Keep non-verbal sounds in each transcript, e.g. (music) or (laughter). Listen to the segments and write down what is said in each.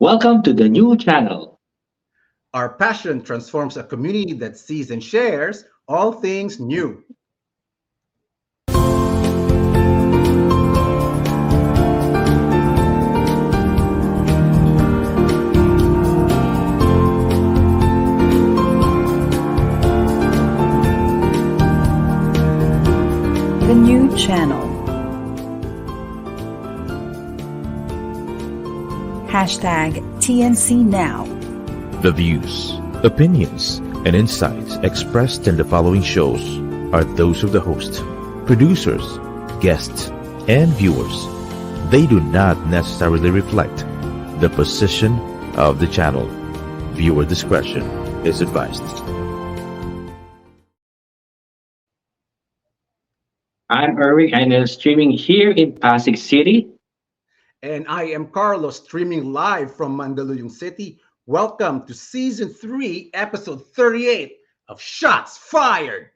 Welcome to the new channel. Our passion transforms a community that sees and shares all things new. The new channel. Hashtag TNC Now. The views, opinions, and insights expressed in the following shows are those of the host, producers, guests, and viewers. They do not necessarily reflect the position of the channel. Viewer discretion is advised. I'm Erwin and I'm streaming here in Pasig City. And I am Carlos, streaming live from Mandaluyong City. Welcome to season three, episode 38 of Shots Fired.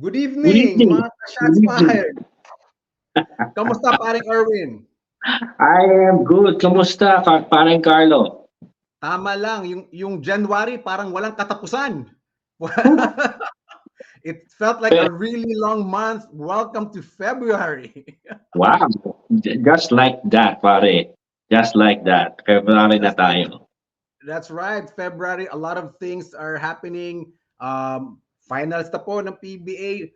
Good evening, evening. mga Shots Good. Fired. Kamusta paring Erwin? I am good. Kamusta, Ka- parang Carlo? Tama lang, yung, yung January parang walang katapusan. (laughs) it felt like a really long month. Welcome to February. (laughs) Wow. Just like that, pare. Just like that. February na tayo. That's right. February, a lot of things are happening. Um, finals na po ng PBA.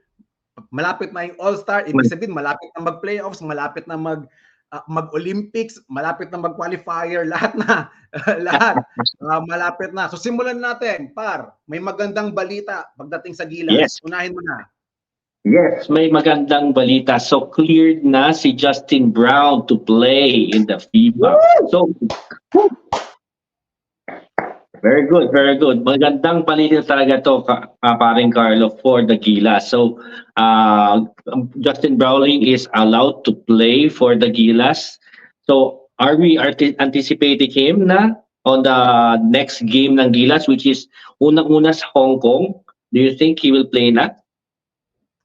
Malapit na yung All-Star. Ibig sabihin, malapit na mag-playoffs, malapit na mag ah, mag-Olympics, malapit na mag-qualifier, (laughs) lahat na. (laughs) lahat. Ah, malapit na. So simulan natin, par. May magandang balita pagdating sa Gilas. Yes. Unahin mo na. Yes, may magandang balita. So cleared na si Justin Brown to play in the FIBA. So Very good, very good. Magandang balita talaga to, ka, ka- paring Carlo, for the Gilas. So, uh, Justin Browning is allowed to play for the Gilas. So, are we anticipating him na on the next game ng Gilas, which is unang-una sa Hong Kong? Do you think he will play na?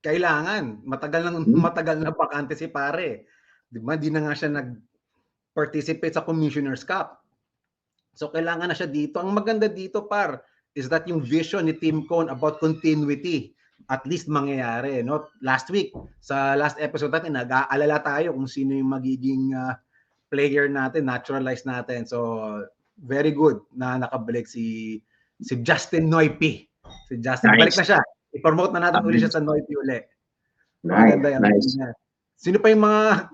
Kailangan. Matagal na Hmm. matagal na bakante si pare. 'Di ba? Di na nga siya nag-participate sa Commissioner's Cup. So kailangan na siya dito. Ang maganda dito par is that yung vision ni Tim Cone about continuity at least mangyayari no last week sa last episode natin nag-aalala tayo kung sino yung magiging ah, player natin naturalize natin so very good na nakabalik si si Justin Noipi si Justin Nice. balik na siya i-promote na natin uli siya sa Noipi uli Nice, Maganda yan. nice. Sino pa yung mga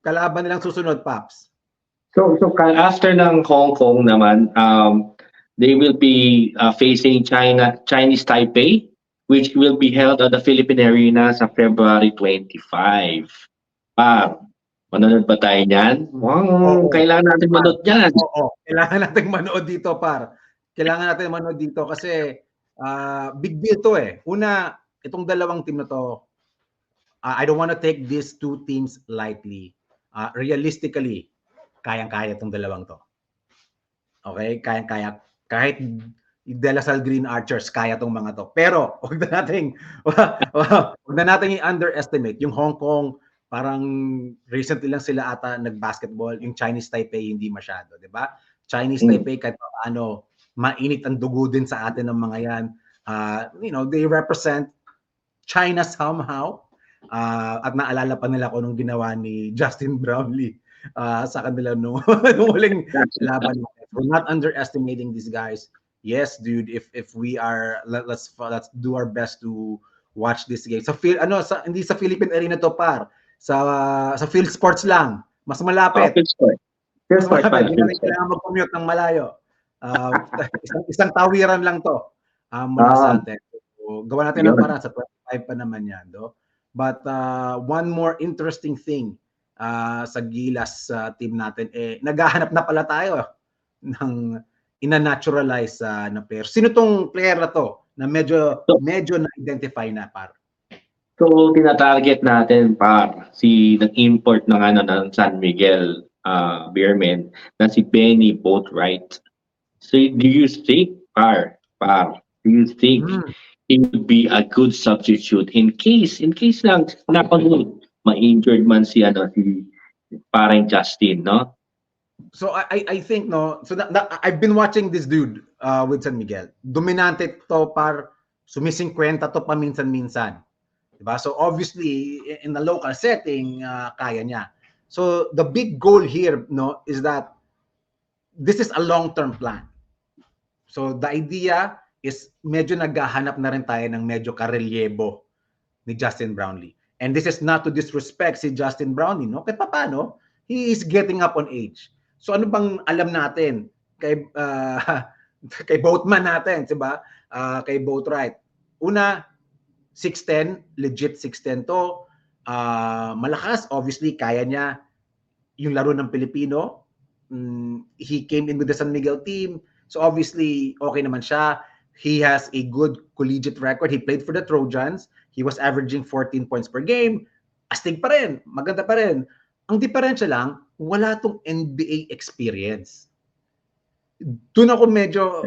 kalaban nilang susunod, Paps? So, so after ng Hong Kong naman, um, they will be uh, facing China, Chinese Taipei, which will be held at the Philippine Arena sa February 25. Pa, manonood ba tayo niyan? Wow, Oo. kailangan natin manood niyan. Oo, kailangan natin manood dito, par. Kailangan natin manood dito kasi ah, big deal to eh. Una, itong dalawang team na to, ah, I don't want to take these two teams lightly. Ah, realistically, kayang-kaya itong dalawang to. Okay? Kayang-kaya. Kahit De La Salle Green Archers, kaya tong mga to. Pero, (laughs) huwag na nating, (laughs) huwag na nating i-underestimate yung Hong Kong, parang recently lang sila ata nag-basketball, yung Chinese Taipei hindi masyado, di ba? Chinese Mm. Taipei kahit paano, mainit ang dugo din sa atin ng mga yan. Uh, you know, they represent China somehow. Uh, at naalala pa nila ko nung ginawa ni Justin Brownlee uh, sa kanila nung, (laughs) nung huling laban. We're not underestimating these guys. Yes, dude, if if we are let, let's let's do our best to watch this game. Sa Phil ano sa hindi sa Philippine Arena to par. Sa sa Field Sports lang. Mas Oh, malapit. Sport. Phil Mas Sport, malapit. pare, Hindi Sport. kailangan mag-commute ng malayo. Uh, (laughs) isang, isang tawiran lang to. Um, mula sa atin. So, gawa natin ng para sa 25 pa naman yan. Do? But uh, one more interesting thing ah, sa Gilas sa team natin, eh, naghahanap na pala tayo ng ina-naturalize ah, na player. Sino tong player na to na medyo medyo na-identify na par? So, tinatarget natin par si nag-import ng ano ng San Miguel uh, Beerman na si Benny Boatwright. So, do you think par par do you think Hmm. he would be a good substitute in case in case lang napanood ma-injured man si ano si parang Justin, no? So I I- think no, so na, na- I've been watching this dude uh, with San Miguel. Dominante to par sumising kwenta to paminsan-minsan. Diba? So obviously in the local setting uh, kaya niya. So the big goal here no is that this is a long-term plan. So the idea is medyo naghahanap na rin tayo ng medyo karelyebo ni Justin Brownlee. And this is not to disrespect si Justin Brownlee, no? Kahit paano, he is getting up on age. So ano bang alam natin kay ah, (laughs) kay boatman natin, 'di ba? Ah, kay Boatwright. Una, 6'10, legit 6'10 to. Ah, malakas, obviously kaya niya yung laro ng Pilipino. Mm, he came in with the San Miguel team. So obviously, okay naman siya. He has a good collegiate record. He played for the Trojans. He was averaging 14 points per game. Astig pa rin. Maganda pa rin. Ang diferensya lang, wala tong NBA experience. Doon ako medyo,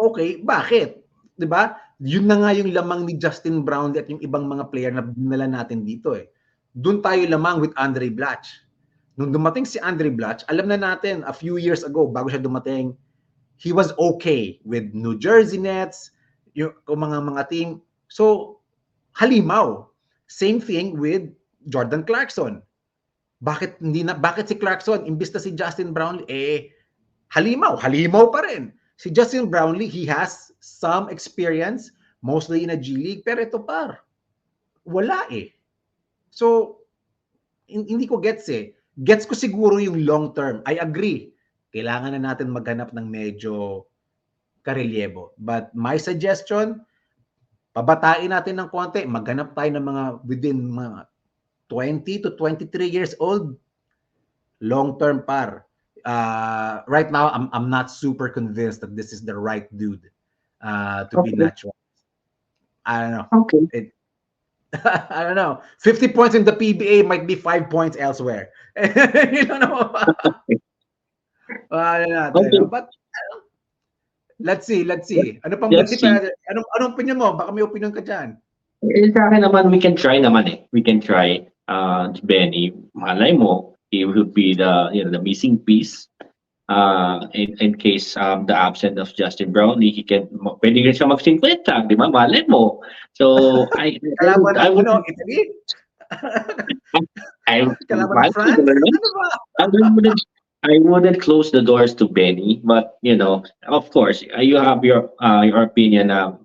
okay, bakit? ba? Yun na nga yung lamang ni Justin Brown at yung ibang mga player na dinala natin dito eh. Doon tayo lamang with Andre Blatch. Nung dumating si Andre Blatch, alam na natin a few years ago, bago siya dumating, he was okay with New Jersey Nets, yung, yung mga mga team. So, halimaw. Same thing with Jordan Clarkson. Bakit hindi na bakit si Clarkson imbis na si Justin Brownlee eh halimaw, halimaw pa rin. Si Justin Brownlee, he has some experience mostly in a G League pero ito par wala eh. So hin- hindi ko gets eh. Gets ko siguro yung long term. I agree. Kailangan na natin maghanap ng medyo karelyebo. But my suggestion, pabatain natin ng konti, maghanap tayo ng mga within mga 20 to 23 years old, long-term par. Uh, right now, I'm, I'm not super convinced that this is the right dude uh, to be Okay. natural. I don't know. Okay. (laughs) I don't know. 50 points in the PBA might be 5 points elsewhere. (laughs) you don't know. Ah, ano natin, Okay. no? But, ano, let's see, let's see. Ano pang Let's natin? Anong, anong opinion mo? Baka may opinion ka dyan. Eh, sa akin naman, we can try naman eh. We can try. Uh, Benny, malay mo, he will be the, you know, the missing piece. Uh, in, in case um, the absent of Justin Brownlee, he can, pwede rin siya mag-50, di ba? Malay mo. So, (laughs) I, Kalaban I ng would, ano, Italy? I, (laughs) Kalaban I, France? Ano ba? I I wouldn't close the doors to Benny, but you know, of course, uh, you have your uh, your opinion. Uh,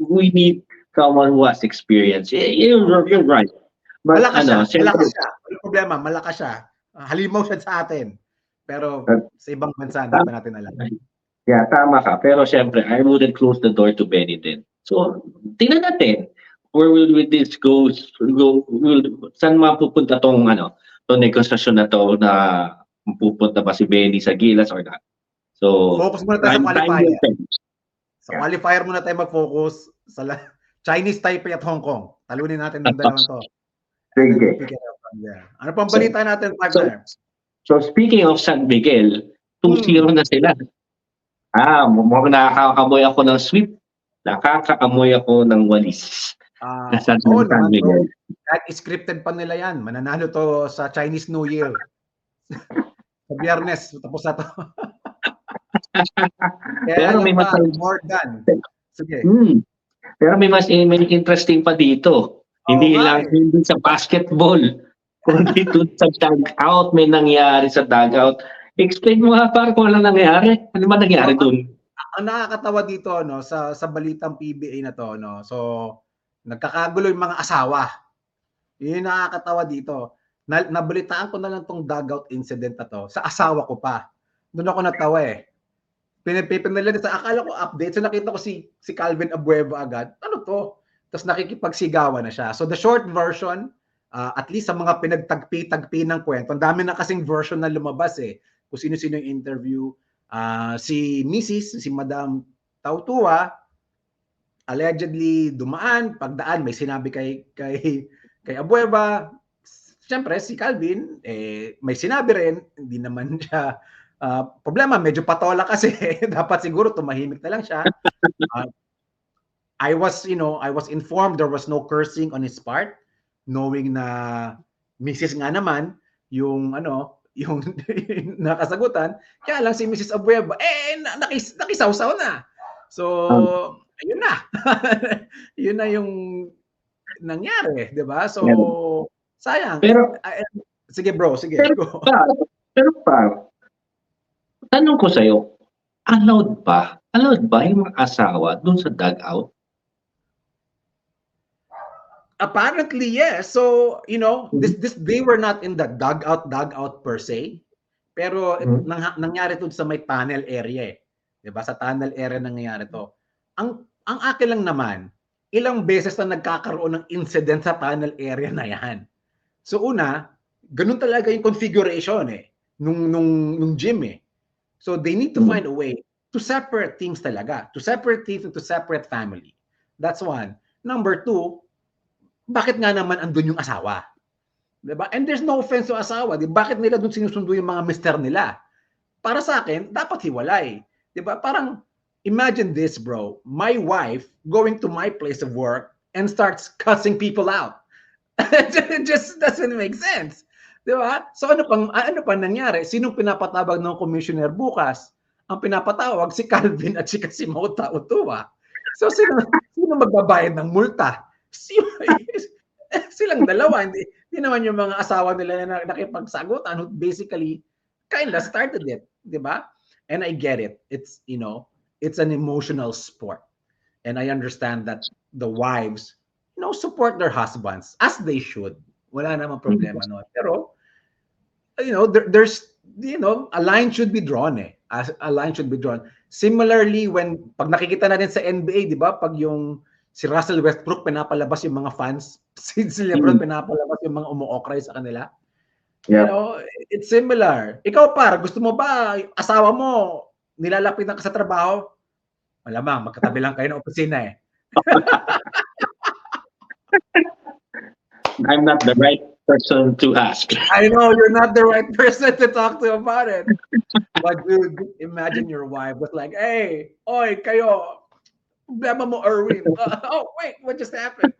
we need someone who has experience. Y- You're, you're right. But Malakas ano, siya. siyempre- Malakas siya. Walang problema. Malakas siya. Ah, halimaw siya sa atin. Pero sa ibang bansa, hindi pa natin alam. Yeah, tama ka. Pero syempre, I wouldn't close the door to Benny din. So, tingnan natin. Where will with this go? go will, saan mapupunta tong ano, tong negosasyon na to na pupunta ba si Benny sa Gilas or not? So, Focus muna tayo sa time, qualifier. Sa qualifier muna tayo mag-focus sa la- Chinese Taipei at Hong Kong. Talunin natin yung dalawang to. Sige. Ano pang balita natin, partner? So speaking of San Miguel, 2-0 na sila. Ah, mukhang nakakamoy ako ng sweep. Nakakaamoy ako ng walis. Ah, Sa San, San Miguel. bro. Kahit scripted pa nila yan. Mananalo to sa Chinese New Year. Sa biyernes, tapos na to. (laughs) Kaya Pero may masal- more than. Sige. Hmm. Pero may mas may interesting pa dito. Hindi Oo nga lang eh. hindi sa basketball. (laughs) Kundi dun sa dugout, may nangyari sa dugout. Explain mo nga para kung ano nangyari. Ano ba nangyari Oo, dun? ang nakakatawa dito no sa sa balitang PBA na to no. So nagkakagulo yung mga asawa. Yun yung nakakatawa dito. Na, nabalitaan ko na lang tong dugout incident na to sa asawa ko pa. Doon ako natawa eh. Pinipipin nila sa akala ko update. So nakita ko si si Calvin Abueva agad. Ano to? Tapos nakikipagsigawan na siya. So the short version, ah, at least sa mga pinagtagpi-tagpi ng kwento, ang dami na kasing version na lumabas eh. Kung sino-sino yung interview. Ah, si Mrs., si Madam Tautua, allegedly dumaan, pagdaan, may sinabi kay, kay, kay Abueva. Siyempre, si Calvin, eh, may sinabi rin, hindi naman (laughs) siya, ah, problema, medyo patola kasi, (laughs) dapat siguro tumahimik na lang siya. Ah, I was, you know, I was informed there was no cursing on his part, knowing na Mrs. nga naman, yung ano, (laughs) yung nakasagutan, kaya lang si Mrs. Abueva, eh, na- nakis, nakisawsaw na. So, ayun na. yun na yung nangyari, di ba? So, sayang. Pero Ay, sige bro, sige. Pero- pa, pero pa, tanong ko sa'yo, allowed ba? Allowed ba yung mga asawa dun sa dugout? Apparently, yes. So, you know, this this they were not in the dugout dugout per se. Pero Mhm. nang, nangyari to sa may tunnel area eh. 'Di ba? Sa tunnel area nangyayari to. Ang ang akin lang naman, ilang beses na nagkakaroon ng incident sa tunnel area na 'yan. So una, ganun talaga yung configuration eh nung nung nung gym eh. So they need to Mhm. find a way to separate teams talaga, to separate teams and to separate family. That's one. Number two, bakit nga naman andun yung asawa? 'Di ba? And there's no offense to asawa. Di bakit nila doon sinusundo yung mga mister nila? Para sa akin, dapat hiwalay. 'Di ba? Parang imagine this, bro. My wife going to my place of work and starts cussing people out. It (laughs) just doesn't make sense. 'Di ba? So ano pang ano pa nangyari? Sinong pinapatawag ng commissioner bukas? Ang pinapatawag si Calvin at si Kasimota Utuwa. So sino sino magbabayad ng multa? Si, silang dalawa, hindi, hindi naman yung mga asawa nila na nakipagsagutan who basically kind of started it, di ba? And I get it. It's, you know, it's an emotional sport. And I understand that the wives, you know, support their husbands as they should. Wala namang problema no. Pero, you know, there, there's, you know, a line should be drawn eh. A, a line should be drawn. Similarly, when, pag nakikita natin sa NBA, di ba, pag yung si Russell Westbrook pinapalabas yung mga fans, (laughs) si, si LeBron pinapalabas yung mga umuokray sa kanila. You Yeah. know, it's similar. Ikaw par, gusto mo ba asawa mo nilalapitan ka sa trabaho? Malamang magkatabi lang kayo ng opisina eh. (laughs) I'm not the right person to ask. I know you're not the right person to talk to about it. But dude, imagine your wife was like, "Hey, oy, kayo, problema mo Erwin." (laughs) oh, wait, what just happened?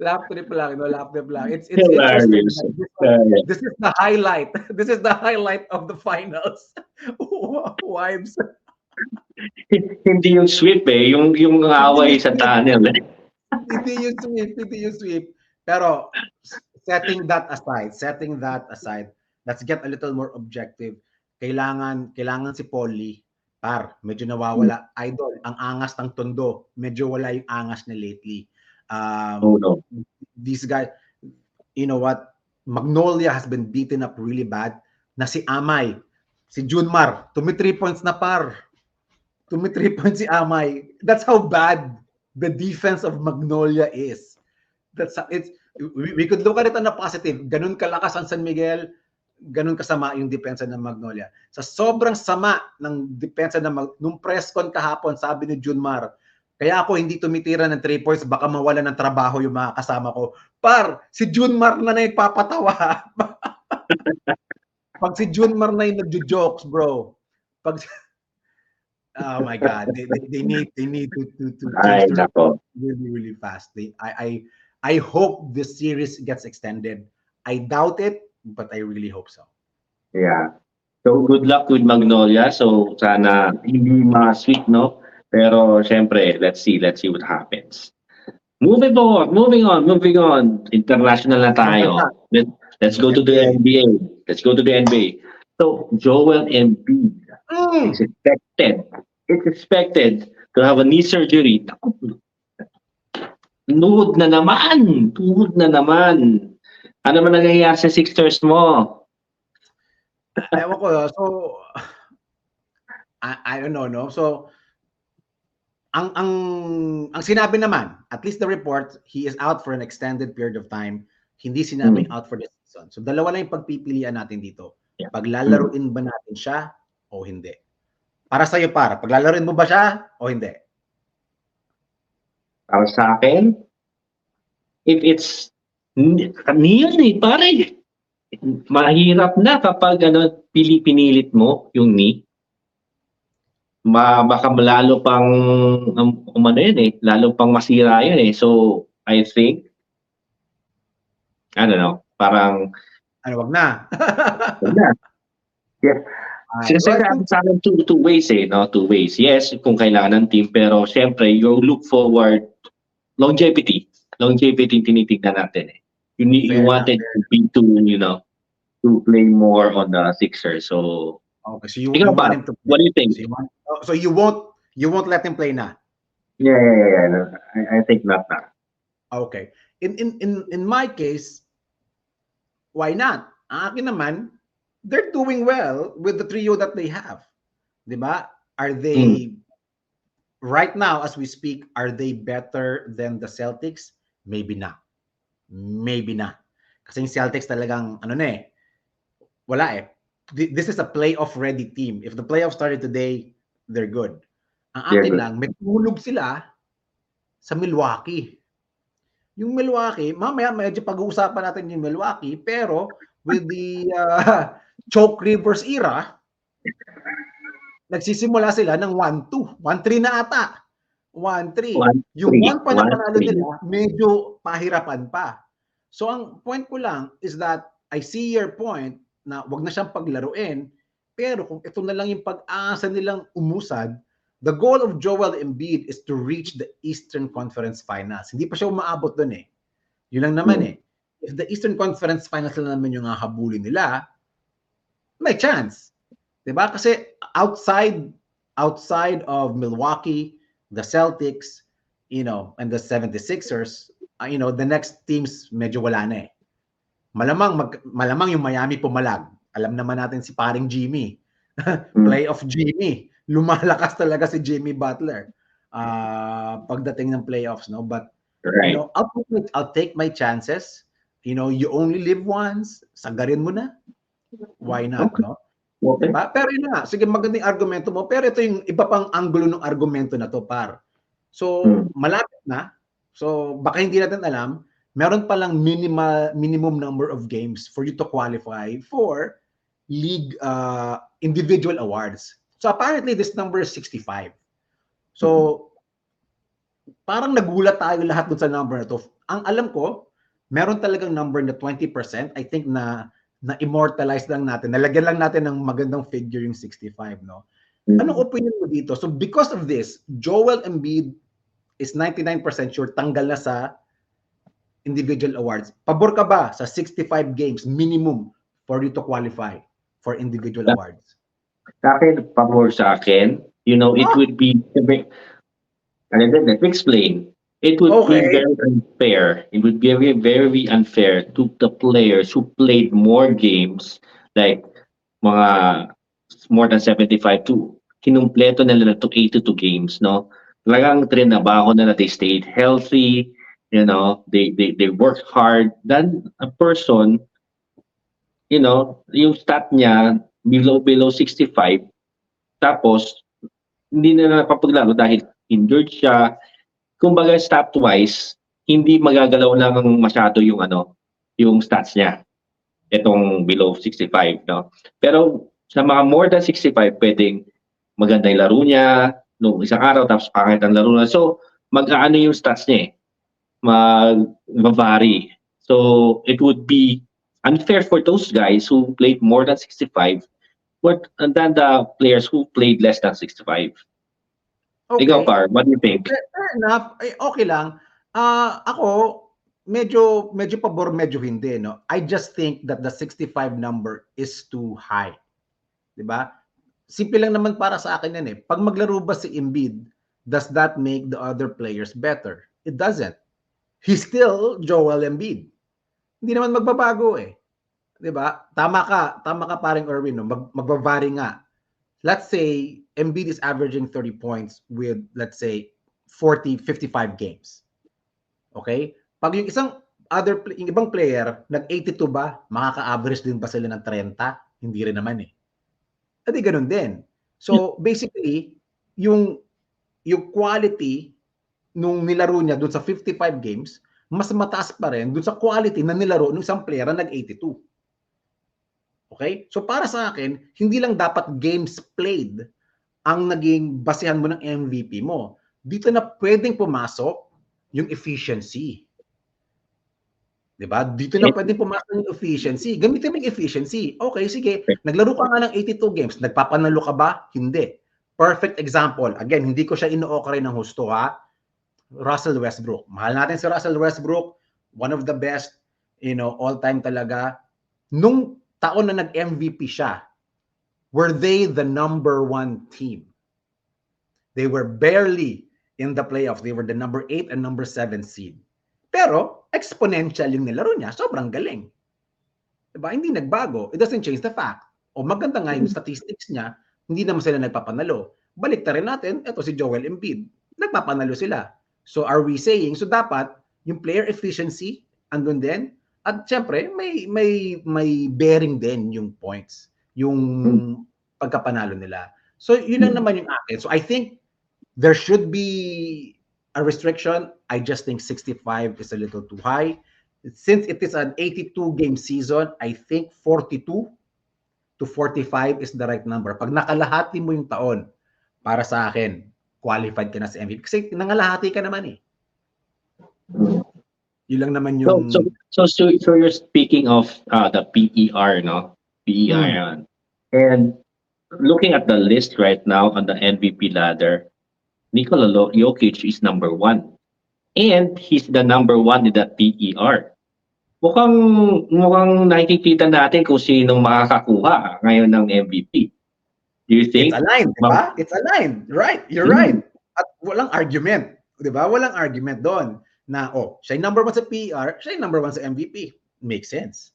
laugh trip lang, no, laugh trip lang. It's it's. Hilarious. This, Uh, this is the highlight. (laughs) This is the highlight of the finals. (laughs) Wives. hindi yung sweep eh, yung, yung away sa tunnel eh. Yung sweep, yung sweep. Pero setting that aside, setting that aside, let's get a little more objective. Kailangan kailangan si Polly par medyo nawawala idol ang angas ng tondo medyo wala yung angas niya lately um Oh no. these guys you know what Magnolia has been beaten up really bad na si Amay si Junmar tumi 3 points na par tumi 3 points si Amay that's how bad the defense of Magnolia is that's it's we, we could look at it on a positive. Ganun kalakas ang San Miguel ganun kasama yung depensa ng Magnolia. Sa sobrang sama ng depensa ng Mag- nung press con kahapon sabi ni Junmar kaya ako hindi tumitira ng 3 points baka mawala ng trabaho yung mga kasama ko. Par si Junmar na na nagpapatawa (laughs) pag si Junmar na yung nagjo-jokes bro. Pag oh my god they, they, they need they need to to to Ay, really really fast they I I I hope this series gets extended I doubt it but I really hope so Yeah. So good luck with Magnolia. So sana hindi ma-sweet, no? Pero syempre, let's see, let's see what happens. Moving on, moving on, moving on. International na tayo. Let, let's go to the NBA. Let's go to the NBA. So Joel Embiid Mm. is expected. It's expected to have a knee surgery. Tuhod na naman. Tuhod na naman. Ano man nangyayari sa Sixers mo? Ewan ko, so I, I don't know, no? So ang ang ang sinabi naman, at least the report, he is out for an extended period of time. Hindi sinabing out for the season. So dalawa lang yung pagpipilian natin dito. Yeah. Paglalaruin ba natin siya o hindi? Para sa iyo para, paglalaruin mo ba siya o hindi? Para sa akin, if it's niyan eh, pare, mahirap na kapag ano, pili, pinilit mo yung knee. Ma, baka lalo pang, um, ano yan eh, lalo pang masira yan eh. So, I think, I don't know, parang, Ano, wag na. (laughs) wag na. Ah, Sinasabi sa akin two, two ways eh, no? Two ways. Yes, kung kailangan ng team, pero syempre, you look forward, longevity. Longevity yung tinitignan natin eh. You, need, you wanted to be to, you know, to play more on the Sixers. So, Okay, so you, Ikaw ba? want him to what do you think? so you, want, oh, so you won't you won't let him play na. Yeah, yeah, yeah. yeah. No, I, I think not na. Okay. In in in in my case, why not? Ang akin naman, they're doing well with the trio that they have. 'Di ba? Are they right now as we speak, are they better than the Celtics? Maybe not. Maybe not. Kasi yung Celtics talagang ano na eh. Wala eh. Th- This is a playoff ready team. If the playoffs started today, they're good. Ang akin good. lang, may tulog sila sa Milwaukee. Yung Milwaukee, mamaya medyo pag-uusapan natin yung Milwaukee, pero with the uh, (laughs) Choke Rivers era, nagsisimula sila ng 1-2. 1-3 na ata. 1-3. One, Yung three. 1 pa na panalo nila, medyo pahirapan pa. So ang point ko lang is that I see your point na wag na siyang paglaruin, pero kung ito na lang yung pag-asa nilang umusad, the goal of Joel Embiid is to reach the Eastern Conference Finals. Hindi pa siya umaabot doon eh. Yun lang naman Hmm. eh. If the Eastern Conference Finals lang naman yung hahabulin nila, may chance. 'Di ba? Kasi outside outside of Milwaukee, the Celtics, you know, and the 76ers, uh, you know, the next teams medyo wala na eh. Malamang mag, malamang yung Miami pumalag. Alam naman natin si paring Jimmy. (laughs) Mm. Playoff Jimmy. Lumalakas talaga si Jimmy Butler. Uh, pagdating ng playoffs, no? But Right. you know, I'll, I'll take my chances. You know, you only live once. Sagarin mo na. Why not, Okay. no? Okay. Diba? Pero yun nga, sige magandang argumento mo, pero ito yung iba pang anggulo ng argumento na to, par. So, Hmm. malapit na. So, baka hindi natin alam, meron palang minimal minimum number of games for you to qualify for league uh, individual awards. So, apparently this number is 65. So, parang nagulat tayo lahat dun sa number na to. Ang alam ko, meron talagang number na 20%. I think na na immortalize lang natin. Nalagyan lang natin ng magandang figure yung 65, no? Mm. Anong opinion mo dito? So because of this, Joel Embiid is 99% sure tanggal na sa individual awards. Pabor ka ba sa 65 games minimum for you to qualify for individual awards? Sa akin, pabor sa akin, you know, it Ah. would be, ano din, let me explain. It would Okay. be very unfair. It would be very, very unfair to the players who played more games, like mga more than 75 to kinumpleto nila na to 82 games, no? Talagang trinabaho na na they stayed healthy, you know, they, they, they worked hard. Then a person, you know, yung stat niya below below 65 tapos hindi na napapaglaro dahil injured siya kumbaga stat wise hindi magagalaw lang masyado yung ano yung stats niya itong below 65 no? Pero sa mga more than 65 pwedeng maganda yung laro niya nung isang araw tapos pangit ang laro na so mag-aano yung stats niya eh. Mag vary so it would be unfair for those guys who played more than 65 but than the players who played less than 65. Ikaw, Par, what do you think? Fair, enough. Eh, okay lang. Ah, ako, medyo, medyo pabor, medyo hindi. No? I just think that the 65 number is too high. 'Di ba? Simple lang naman para sa akin yan eh. Pag maglaro ba si Embiid, does that make the other players better? It doesn't. He's still Joel Embiid. Hindi naman magbabago eh. 'Di ba? Tama ka, tama ka paring Erwin, no? Mag, magbabari nga. Let's say Embiid is averaging 30 points with let's say 40, 55 games. Okay? Pag yung isang other yung ibang player nag-82 ba, makaka-average din ba sila ng 30? Hindi rin naman eh. Adi ganun din. So basically, yung yung quality nung nilaro niya doon sa 55 games, mas mataas pa rin doon sa quality na nilaro ng isang player na nag-82. Okay? So para sa akin, hindi lang dapat games played ang naging basehan mo ng MVP mo. Dito na pwedeng pumasok yung efficiency. 'Di ba? Dito na Eh, pwedeng pumasok yung efficiency. Gamitin mo yung efficiency. Okay, sige. Naglaro ka nga ng 82 games. Nagpapanalo ka ba? Hindi. Perfect example. Again, hindi ko siya ino-okray ng husto ha. Russell Westbrook. Mahal natin si Russell Westbrook. One of the best, you know, all-time talaga. Nung taon na nag-MVP siya, were they the number one team? They were barely in the playoffs. They were the number 8 and number 7 seed. Pero, exponential yung nilaro niya. Sobrang galing. Diba? Hindi nagbago. It doesn't change the fact. O maganda nga yung statistics niya, hindi naman sila nagpapanalo. Balik na rin natin, eto si Joel Embiid. Nagpapanalo sila. So are we saying, so dapat yung player efficiency andun din at syempre may may may bearing din yung points, yung pagkapanalo nila. So yun lang naman yung akin. So I think there should be a restriction. I just think 65 is a little too high. Since it is an 82 game season, I think 42 to 45 is the right number. Pag nakalahati mo yung taon, para sa akin, qualified ka na sa MVP. Kasi nangalahati ka naman eh. Yun lang naman yung... so, so, so, so you're speaking of uh, the PER, no? PER. Hmm. yan. And looking at the list right now on the MVP ladder, Nikola Jokic is number one. And he's the number one in the PER. Mukhang, mukhang nakikita natin kung sinong makakakuha ngayon ng MVP. Do you think? It's aligned, di ba? It's aligned. Right, you're Mm. right. At walang argument. Di ba? Walang argument doon na, oh, siya number one sa PR, siya number one sa MVP. Makes sense.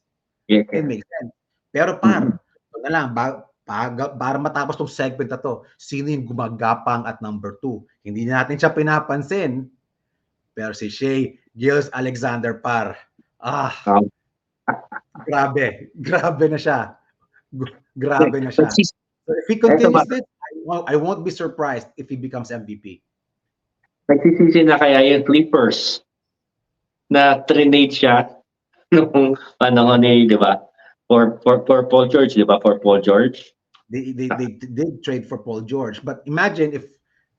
Yeah. It makes sense. Pero par, ito na lang, ba, pa- para matapos tong segment na to, sino yung gumagapang at number two? Hindi natin siya pinapansin. Pero si Shea Gilles Alexander par. Ah, Um, grabe. Grabe na siya. Grabe na siya. If he continues this, I won't, I won't be surprised if he becomes MVP. Nagsisisi na kaya yung Clippers na trinade siya (laughs) nung panahon ni, di ba? For, for, for Paul George, di ba? For Paul George. They, they, they did trade for Paul George, but imagine if,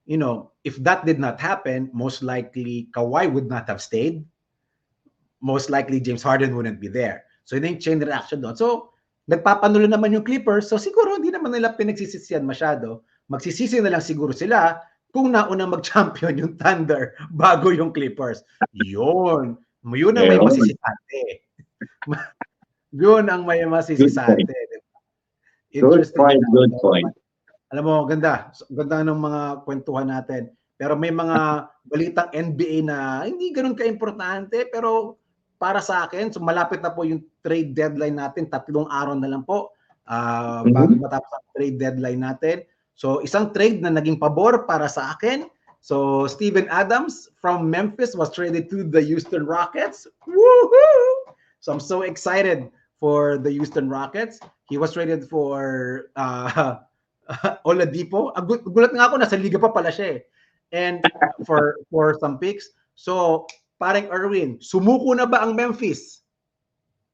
you know, if that did not happen, most likely Kawhi would not have stayed. Most likely James Harden wouldn't be there. So yun yung chain reaction doon. So nagpapanulo naman yung Clippers. So siguro hindi naman nila pinagsisisiyan masyado. Magsisisi na lang siguro sila kung nauna mag-champion yung Thunder (laughs) bago yung Clippers. Yun. Yun ang may masisisante. (laughs) Yun ang may masisisante. Good point, good point. Alam mo, ganda. Ganda ng mga kwentuhan natin. Pero may mga (laughs) balitang NBA na hindi ganun ka-importante. Pero para sa akin, so malapit na po yung trade deadline natin. Tatlong araw na lang po Mhm. bago matapos ang trade deadline natin. So isang trade na naging pabor para sa akin. So Steven Adams from Memphis was traded to the Houston Rockets. Woohoo! So I'm so excited for the Houston Rockets. He was traded for uh, (laughs) Oladipo. Ah, gu- gulat nga ako nasa liga pa pala siya eh. And for for some picks. So, parang Erwin, sumuko na ba ang Memphis?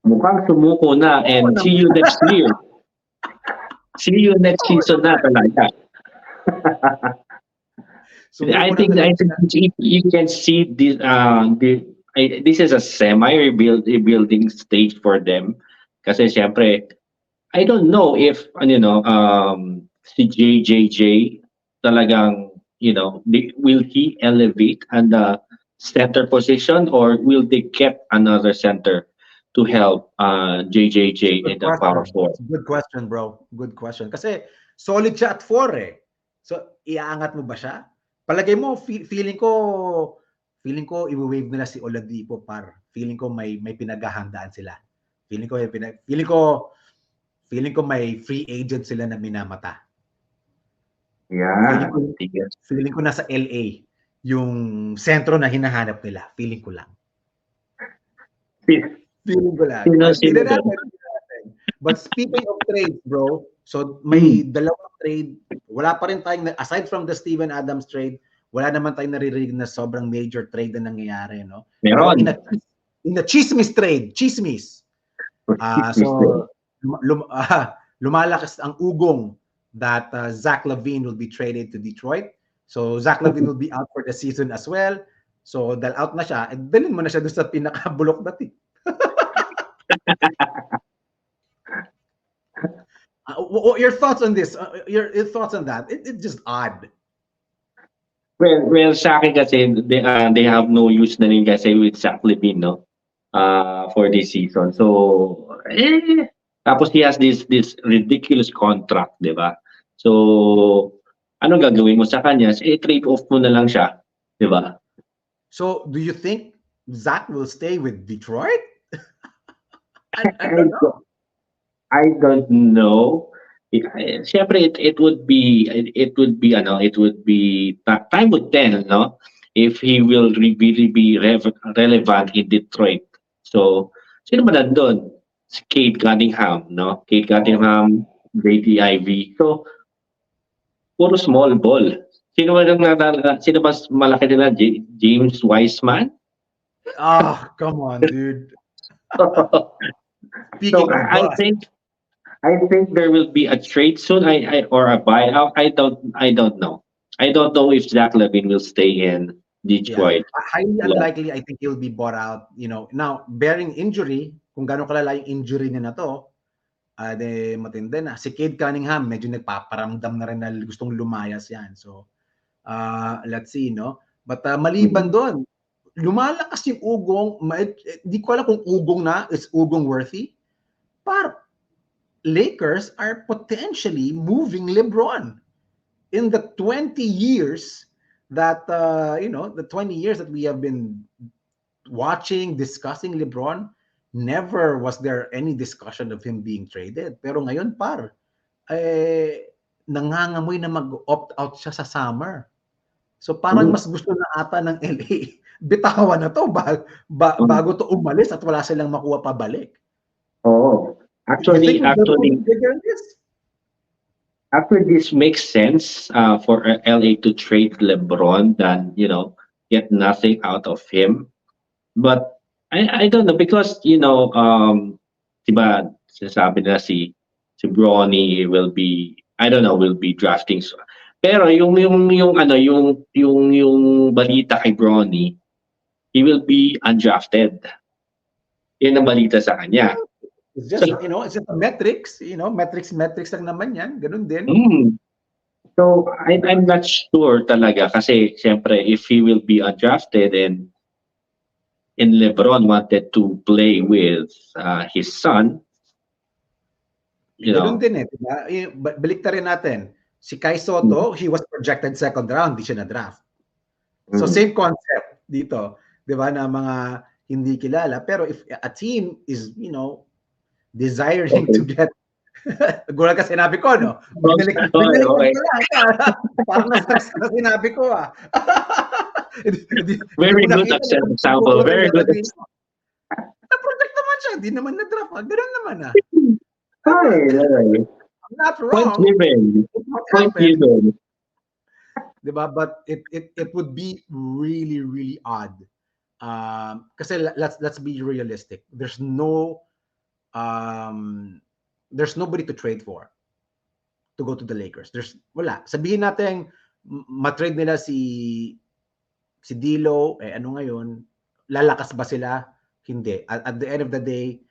Mukhang sumuko na and see you next year. (laughs) see you next season na talaga. (laughs) Sumuko I think I think you, you can see this uh, the, I, this is a semi rebuild rebuilding stage for them. Kasi syempre I don't know if ano, you know um si JJJ talagang you know will he elevate on the center position or will they keep another center to help uh JJJ in Good the power question. four Good question, bro. Good question. Kasi solid siya at 4 eh. So, iaangat mo ba siya? Palagay mo, fe- feeling ko, feeling ko, i-wave nila si Oladipo par. Feeling ko may may pinaghahandaan sila. Feeling ko, pinag, feeling ko, feeling ko may free agent sila na minamata. yeah Feeling ko- feeling ko nasa LA yung sentro na hinahanap nila. Feeling ko lang. Feeling ko lang. Sino natin. But speaking of trades, bro, so may Hmm. dalawang trade. Wala pa rin tayong, aside from the Steven Adams trade, wala naman tayong naririnig na sobrang major trade na nangyayari, no? Meron. in a, in a chismis trade, chismis. Ah, so lum, (laughs) ah, lumalakas ang ugong that uh, Zach Levine will be traded to Detroit. So Zach Levine will be out for the season as well. So dahil out na siya, eh, dalhin mo na siya doon sa pinakabulok na Uh, wh- wh- your thoughts on this? Uh, your, your thoughts on that? It, it's just odd. Well, well, sa akin kasi, they, uh, they have no use na rin kasi with Zach Levine, no? Uh, for this season. So, eh, tapos he has this this ridiculous contract, di ba? So, ano gagawin mo sa kanya? Eh, trade off mo na lang siya, di ba? So do you think Zach will stay with Detroit? (laughs) I, I don't know. I don't know. Eh, Siyempre, it, it would be, it, it would be, ano, it would be, time would tell, no? If he will re- really be relevant in Detroit. So, sino ba nandun? Si Kate Cunningham, no? Kate Cunningham, JT Ivy. So, puro small ball. Sino ba nang nalala- sino ba malaki nila? J- James Wiseman? Oh, come on, dude. (laughs) Speaking so of I bust, think I think there will be a trade soon. I, I or a buyout. I don't I don't know. I don't know if Zach Levine will stay in Detroit. highly Yeah. unlikely I think he'll be bought out, you know. Now, bearing injury, kung gaano kalala yung injury niya na to, ah de matindi na. Si Cade Cunningham, medyo nagpaparamdam na rin na gustong lumayas yan. So, ah let's see, no? But ah, maliban doon, lumalakas yung ugong, di ko alam kung ugong na, is ugong worthy. Par Lakers are potentially moving LeBron in the 20 years that uh, you know the 20 years that we have been watching discussing LeBron. Never was there any discussion of him being traded. Pero ngayon par eh nangangamoy na mag-opt out siya sa summer so parang Mm. mas gusto na ata ng LA (laughs) bitawan na to ba, ba- Mm. bago to umalis at wala silang makuha pabalik Oh, actually, actually, actually, this makes sense uh, for uh, LA to trade LeBron than you know get nothing out of him. But I I don't know because you know um, diba sinasabi nila si si Bronny will be I don't know will be drafting. So, pero yung yung yung ano yung yung yung balita kay Bronny, he will be undrafted. Yun ang balita sa kanya. It's just, you know, it's just a metrics, you know, metrics, metrics lang naman yan. Ganun din. Mm. So, I, I'm not sure talaga kasi siyempre if he will be undrafted and and LeBron wanted to play with uh, his son, you Ganun know, din eh, diba? Eh, ba- Balikta rin natin. Si Kai Soto, he was projected second round, di siya na-draft. So Mm. same concept dito, 'di ba, na mga hindi kilala. Pero if a team is, you know, desiring to get (laughs) Gulat ka sinabi ko, no? Binalik, Okay, binalik ko okay. lang. (laughs) Parang nasa na sinabi ko, ah. (laughs) Very ko good ko example, very good ko. Na-project naman siya, hindi naman na-draft. ah. Ganun naman, ah. Ay, ay, not Point wrong. given. Point given. Diba? But it it it would be really really odd. Um kasi le- let's let's be realistic. There's no um there's nobody to trade for to go to the Lakers. There's wala. Sabihin natin ma-trade nila si si Dilo eh ano ngayon? Lalakas ba sila? Hindi. At, at the end of the day,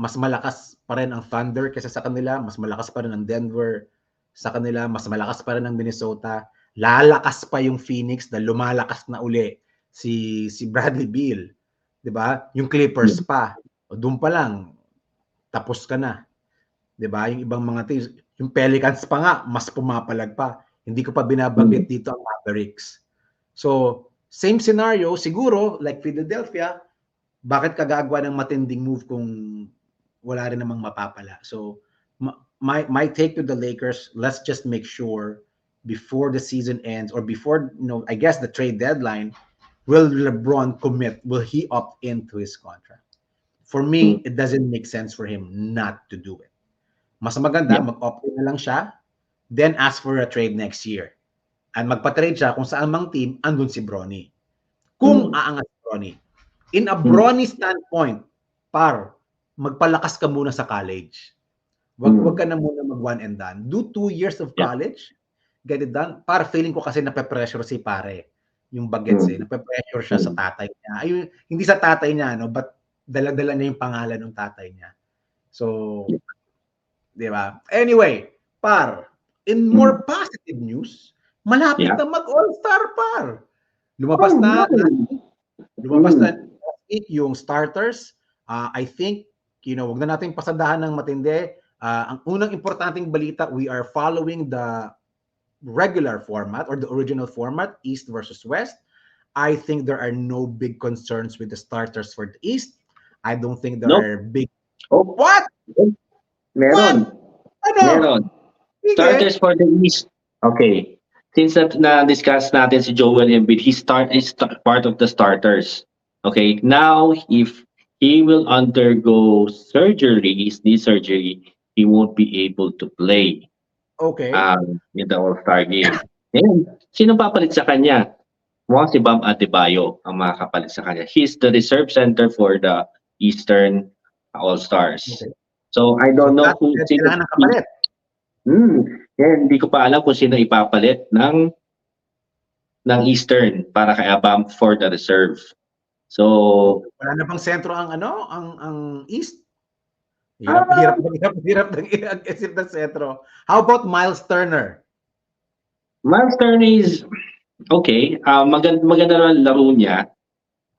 mas malakas pa rin ang Thunder kaysa sa kanila, mas malakas pa rin ang Denver sa kanila, mas malakas pa rin ang Minnesota lalakas pa yung Phoenix na lumalakas na uli si si Bradley Beal, 'di ba? Yung Clippers pa. O doon pa lang tapos ka na. 'Di ba? Yung ibang mga teams, yung Pelicans pa nga mas pumapalag pa. Hindi ko pa binabanggit dito ang Mavericks. So, same scenario siguro like Philadelphia, bakit ka gagawa ng matinding move kung wala rin namang mapapala? So, my my take to the Lakers, let's just make sure before the season ends or before you know I guess the trade deadline will LeBron commit? Will he opt into his contract? For me it doesn't make sense for him not to do it. Mas maganda Yeah. mag-opt in na lang siya then ask for a trade next year. And magpa-trade siya kung saan mang team andun si Bronny. Kung aangat si Bronny. In a Bronny standpoint par magpalakas ka muna sa college Wag Mm. wag ka na muna mag one and done. Do two years of Yeah. college, get it done. Para feeling ko kasi nape-pressure si pare. Yung bagets eh. Mm. Nape-pressure siya sa Mm. tatay niya. Ay, hindi sa tatay niya, no? But dala-dala niya yung pangalan ng tatay niya. So, di ba? Anyway, par, in more positive news, malapit. Yeah. na mag-all-star par. Lumabas Oh, na, no. lumabas Mm. na yung starters. Uh, I think, you know, wag na nating pasadahan ng matindi. Uh, ang unang importanteng balita, we are following the regular format or the original format, East versus West. I think there are no big concerns with the starters for the East. I don't think there Nope. are big. Oh, What? meron. Ano? Meron. Sige. Starters for the East. Okay. Since that na-discuss natin si Joel Embiid, he start is part of the starters. Okay. Now, if he will undergo surgery, his knee surgery, he won't be able to play Okay. um, in the All-Star game. Ngayon, sino papalit sa kanya? Mukhang si Bam Adebayo ang makakapalit sa kanya. He's the reserve center for the Eastern All-Stars. Okay. So, I don't know That- who that sino kailangan ng kapalit. Hmm. Yan, hindi ko pa alam kung sino ipapalit ng ng Eastern para kay Abam for the reserve. So, Wala na bang sentro ang ano, ang ang East? Hirap, Ah. hirap, hirap, hirap ng isip ng sentro. How about Miles Turner? Miles Turner is okay. Uh, maganda maganda naman laro niya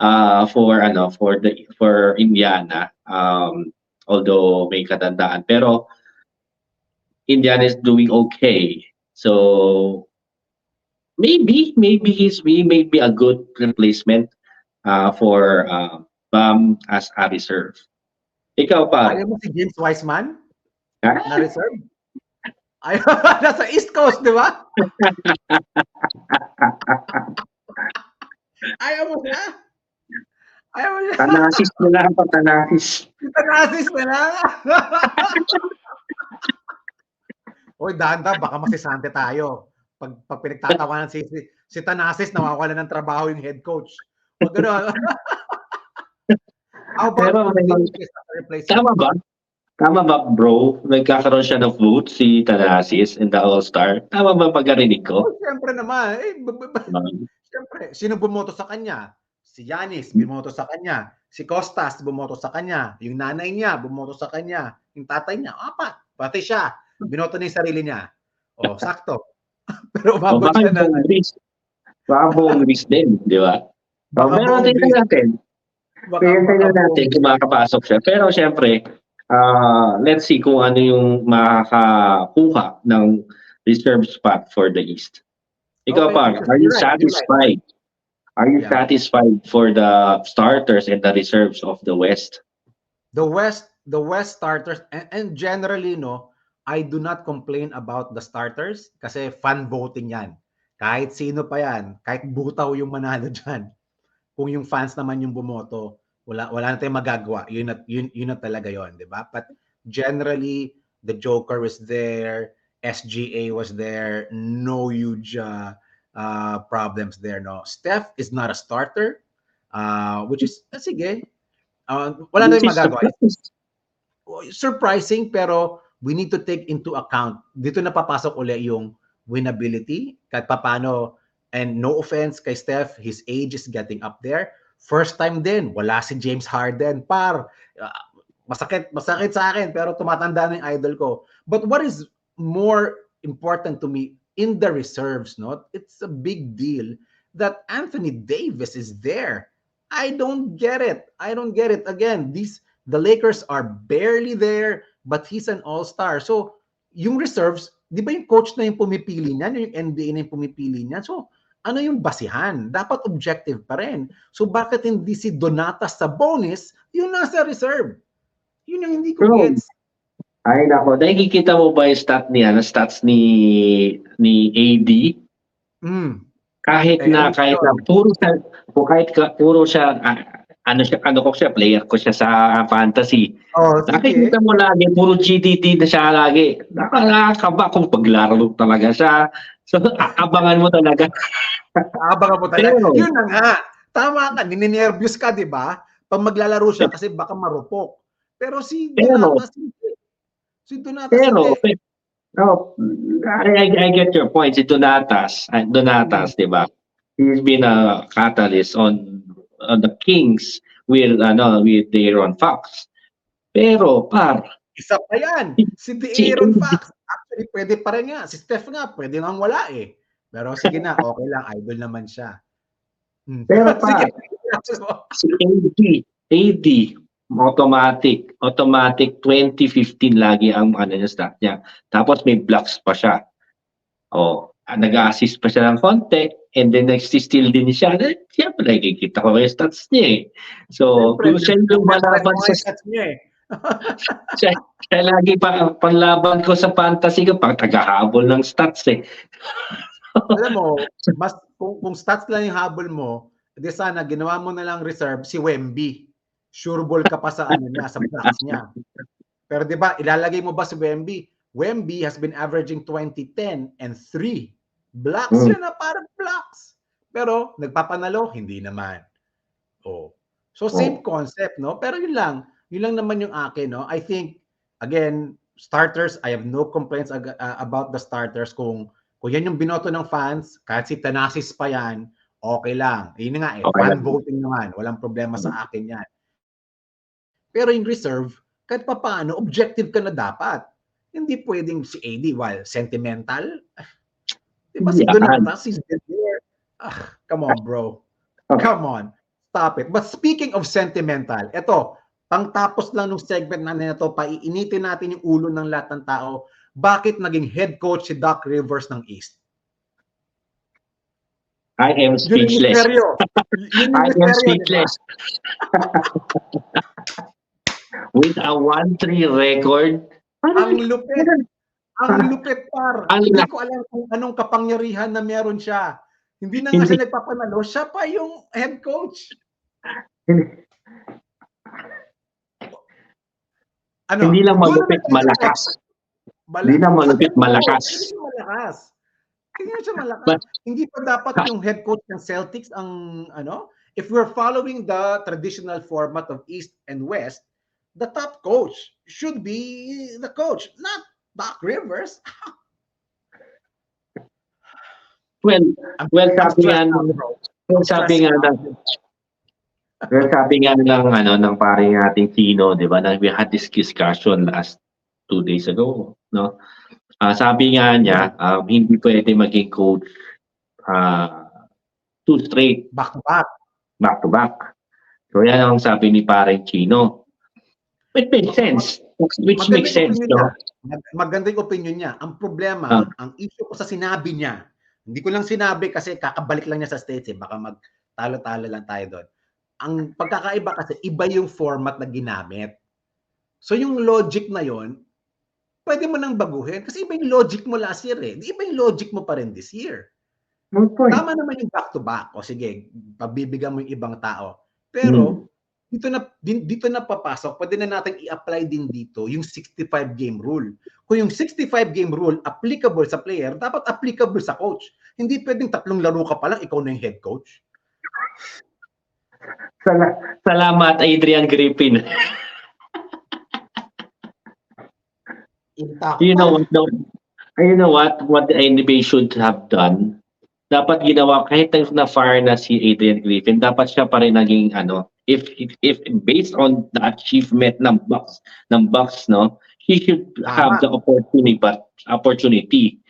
uh, for ano for the for Indiana. Um, although may katandaan pero Indiana is doing okay. So maybe maybe he's he may be a good replacement uh, for uh, Bam as a reserve. Ikaw pa. Ayaw mo si James Wiseman na Ah, reserve? Ayaw, (laughs) nasa East Coast, di ba? (laughs) Ayaw mo siya? Ayaw mo siya? Tanasis na lang pa tanasis. Tanasis na lang. (laughs) Hoy, danda, baka masisante tayo. Pag, pag pinagtatawanan si, si, si Tanasis, nawawala ng trabaho yung head coach. Huwag gano'n. How (laughs) about Pero replacement? Tama ba? Tama ba, bro? Nagkakaroon siya ng vote si Tanasis in the All-Star. Tama ba pagkarinig ko? Oh, siyempre naman. Eh, b- b- Um, siyempre, sino bumoto sa kanya? Si Yanis, bumoto sa kanya. Si Costas, bumoto sa kanya. Yung nanay niya, bumoto sa kanya. Yung tatay niya, apat. Pati siya, binoto niya yung sarili niya. O, (laughs) sakto. (laughs) Pero umabot baka siya na. Baka buong list din, di ba? Baka pero buong tingnan natin. Baka- Tingnan natin kung makakapasok siya. Pero syempre, ah, let's see kung ano yung makakakuha ng reserve spot for the East. Ikaw Okay, pa, are you right, you're right. satisfied? Are you Yeah. satisfied for the starters and the reserves of the West? the West, the West starters, and, and generally, no, I do not complain about the starters kasi fan voting yan. Kahit sino pa yan, kahit butaw yung manalo (laughs) dyan. Kung yung fans naman yung bumoto, wala, wala na tayong magagawa. Yun na, yun, yun na talaga yon di ba? But generally, the Joker was there, SGA was there, no huge uh, uh, problems there, no. Steph is not a starter, uh, which is, ah, sige, uh, wala na tayong magagawa surprise. surprising pero we need to take into account dito na papasok uli yung winnability kahit papano and no offense kay Steph his age is getting up there. First time din wala si James Harden. Par ah, masakit masakit sa akin pero tumatanda na yung idol ko. But what is more important to me in the reserves no? It's a big deal that Anthony Davis is there. I don't get it. I don't get it. Again these the Lakers are barely there, but he's an all-star. So, yung reserves, di ba yung coach na yung pumipili niyan, yung NBA na yung pumipili niyan? So, ano yung basihan? Dapat objective pa rin. So, bakit hindi si Donatas sa bonus, yung nasa reserve? Yun yung hindi ko Bro, gets. Ay nako, nakikita mo ba yung stat niya, na stats ni ni AD? Mm. Kahit Eh, na ano kahit na puro siya po kahit ka, puro siya ah, ano siya ano ko siya player ko siya sa fantasy. Oh. Nakikita mo lagi puro GDT na siya lagi. Nakakaba kung paglaro talaga siya. So abangan mo talaga. Abangan mo talaga. Pero- Yun na nga. Tama ka, nininervyos ka, di ba? Pag maglalaro siya kasi baka marupok. Pero si Donatas, hindi. Si Donatas, Pero hindi. no, I, I, I get your point. Si Donatas, ah, Donatas, di ba? He's been a catalyst on, on the Kings with ano with Aaron Fox. Pero par, Isa pa yan. Si (laughs) Si- Aaron Fox. Actually, pwede pa rin nga. Si Steph nga, pwede nang wala eh. Pero sige na, (laughs) okay lang. Idol naman siya. Hmm. Pero (laughs) pa- sige. si AD, AD, automatic, automatic 2015 lagi ang ano niya stat niya. Tapos may blocks pa siya. Oh, ah, nag-assist pa siya ng konti and then nag-steal din siya. Eh, Siyempre, nakikita ko yung stats niya eh. So, Siyempre, kung siya yung malaban mga sa stats niya eh. Siya, siya lagi pa ang panlaban ko sa fantasy ko pag tagahabol ng stats eh. Alam mo, mas kung, kung stats lang yung habol mo, di sana ginawa mo na lang reserve si Wemby. Sure ball ka pa sa ano niya, sa blocks niya. Pero di ba, ilalagay mo ba si Wemby? Wemby has been averaging 2010 and 3. Blocks Mm. yun na parang blocks. Pero nagpapanalo, hindi naman. Oh. So same concept, no? Pero yun lang, yun lang naman yung akin, no? I think again, starters, I have no complaints ag- uh, about the starters kung kung yan yung binoto ng fans, kahit si Tanasis pa yan, okay lang. Yun nga eh, Okay fan lang. voting naman, walang problema sa akin yan. Pero yung reserve, kahit pa paano, objective ka na dapat. Hindi pwedeng si AD, while sentimental. (sighs) Di ba si Yan. Donatas, he's been there. Ah, come on, bro. Come on. Stop it. But speaking of sentimental, eto, pangtapos lang ng segment na nito, paiinitin natin yung ulo ng lahat ng tao. Bakit naging head coach si Doc Rivers ng East? I am Yun yung speechless. Yun yung I am speechless. With a 1-3 record, Ang lupit. Ang lupit par. Ang Hindi ko alam kung anong kapangyarihan na meron siya. Hindi na nga Hindi. siya nagpapanalo. Siya pa yung head coach. Ano? hindi lang malupit, malakas. Malakas. Hindi lang malupit, malakas. Malakas. Hindi siya malakas. But- hindi pa dapat yung head coach ng Celtics ang ano? If we're following the traditional format of East and West, the top coach should be the coach, not Doc Rivers. Well, well, sabi nga, sabi nga ng, well, sabi nga ng, ano, ng paring ating Tino, di ba, na we had this discussion last two days ago, no? Ah, sabi nga niya, um, hindi pwede maging coach ah, two straight Back to back. back to back. So yan ang sabi ni paring Chino. It makes sense. Which Maganda makes sense, no? Maganda yung opinion niya. Ang problema, Ah. ang issue ko sa sinabi niya, hindi ko lang sinabi kasi kakabalik lang niya sa States eh. Baka magtalo-talo lang tayo doon. Ang pagkakaiba kasi, iba yung format na ginamit. So yung logic na yon pwede mo nang baguhin. Kasi iba yung logic mo last year eh. Iba yung logic mo pa rin this year. No point. Tama naman yung back-to-back. O sige, pabibigyan mo yung ibang tao. Pero, dito na dito na papasok, pwede na natin i-apply din dito yung 65 game rule. Kung yung 65 game rule applicable sa player, dapat applicable sa coach. Hindi pwedeng tatlong laro ka pa lang, ikaw na yung head coach. Sala- salamat, Adrian Griffin. You know what? No, you know what? What the NBA should have done? Dapat ginawa kahit na fire na si Adrian Griffin, dapat siya pa rin naging ano, if if, based on the achievement ng Bucks, ng Bucks, no, he should have Tama. the opportunity but opportunity.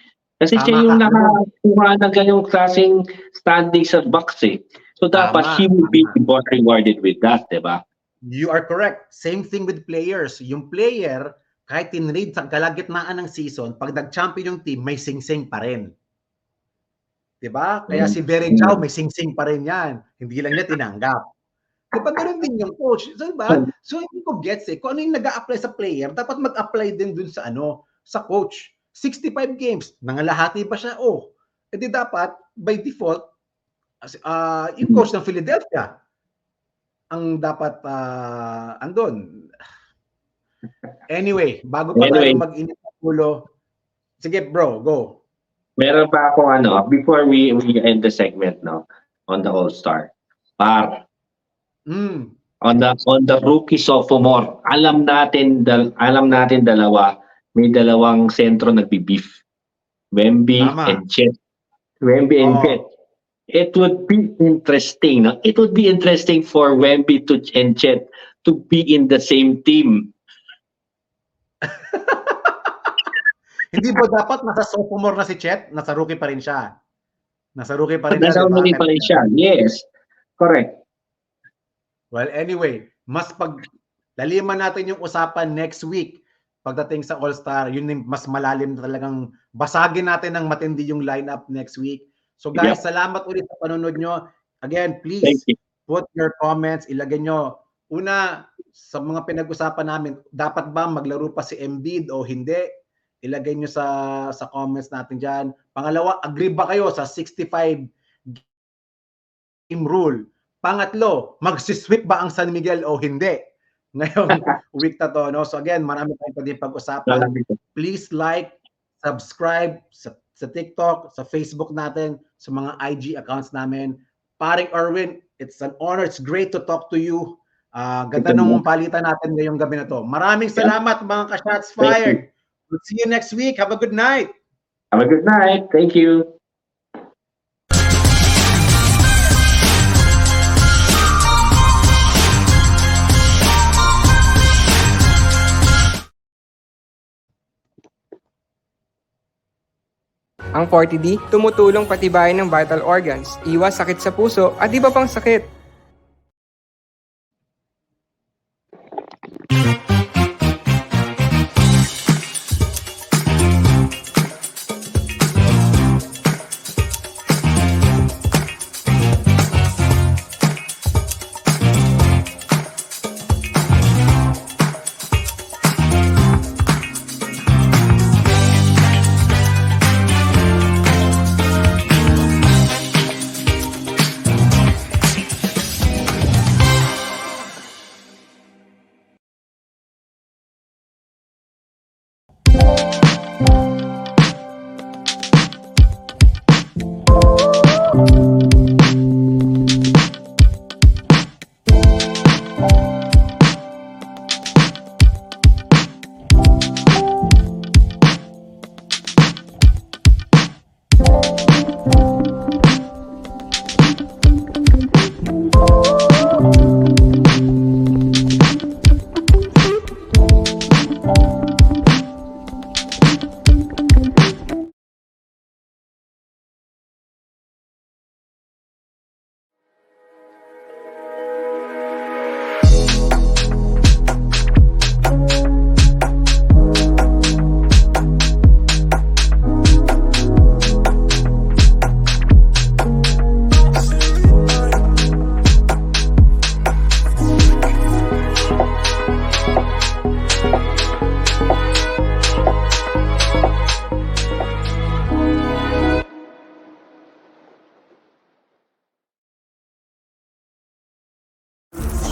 Kasi siya Tama yung ka. nakakuha ng ganyang klaseng standing sa Bucks eh. So dapat Tama, he will be tama. rewarded with that, di ba? You are correct. Same thing with players. Yung player, kahit tinrade sa kalagitnaan ng season, pag nag-champion yung team, may sing-sing pa rin. 'Di ba? Kaya Mm. si Very Chow, may sing-sing pa rin yan. Hindi lang niya tinanggap. Di ba ganun din yung coach? So, diba? So, hindi ko gets eh. Kung ano yung nag apply sa player, dapat mag-apply din dun sa ano, sa coach. 65 games, nangalahati ba siya? Oh, edi dapat, by default, as- ah, yung coach ng Philadelphia, ang dapat ah, andun. Anyway, bago pa Anyway. tayo mag-init ng ulo, sige bro, go. Meron pa ako ano, before we, we end the segment, no, on the All-Star. Par, Mm. on the on the rookie sophomore, alam natin dal, alam natin dalawa, may dalawang sentro nagbi-beef. Wemby Tama. and Chet. Wemby and Oo. Chet. It would be interesting, no? It would be interesting for Wemby to and Chet to be in the same team. (laughs) Hindi ba dapat nasa sophomore na si Chet? Nasa rookie pa rin siya. Nasa rookie pa rin Nasa ba? rookie pa rin siya. Yes. Correct. Well, anyway, mas pag laliman natin yung usapan next week pagdating sa All-Star, yun yung mas malalim na talagang basagin natin ng matindi yung lineup next week. So guys, salamat ulit sa panonood nyo. Again, please you. put your comments, ilagay nyo. Una, sa mga pinag-usapan namin, dapat ba maglaro pa si Embiid o hindi? Ilagay nyo sa sa comments natin dyan. Pangalawa, agree ba kayo sa 65 game rule? Pangatlo, magsisweep ba ang San Miguel o hindi? (laughs) Ngayong (laughs) week na to. No? So again, marami tayong pwede pag-usapan please like, subscribe sa, sa TikTok, sa Facebook natin, sa mga IG accounts namin. Paring Erwin, it's an honor. It's great to talk to you. Ah, ganda mo. palitan natin ngayong gabi na to. Maraming salamat mga ka-shots fired. We'll see you next week. Have a good night. Have a good night. Thank you. Ang 40D, tumutulong patibayin ng vital organs, iwas sakit sa puso at iba pang sakit.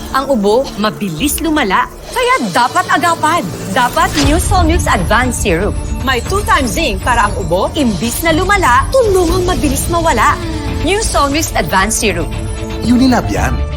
Ang ubo, mabilis lumala. Kaya dapat agapan. Dapat New Solmux Advanced Syrup. May 2 times zinc para ang ubo, imbis na lumala, tulungang mabilis mawala. New Solmux Advanced Syrup. Unilab yan.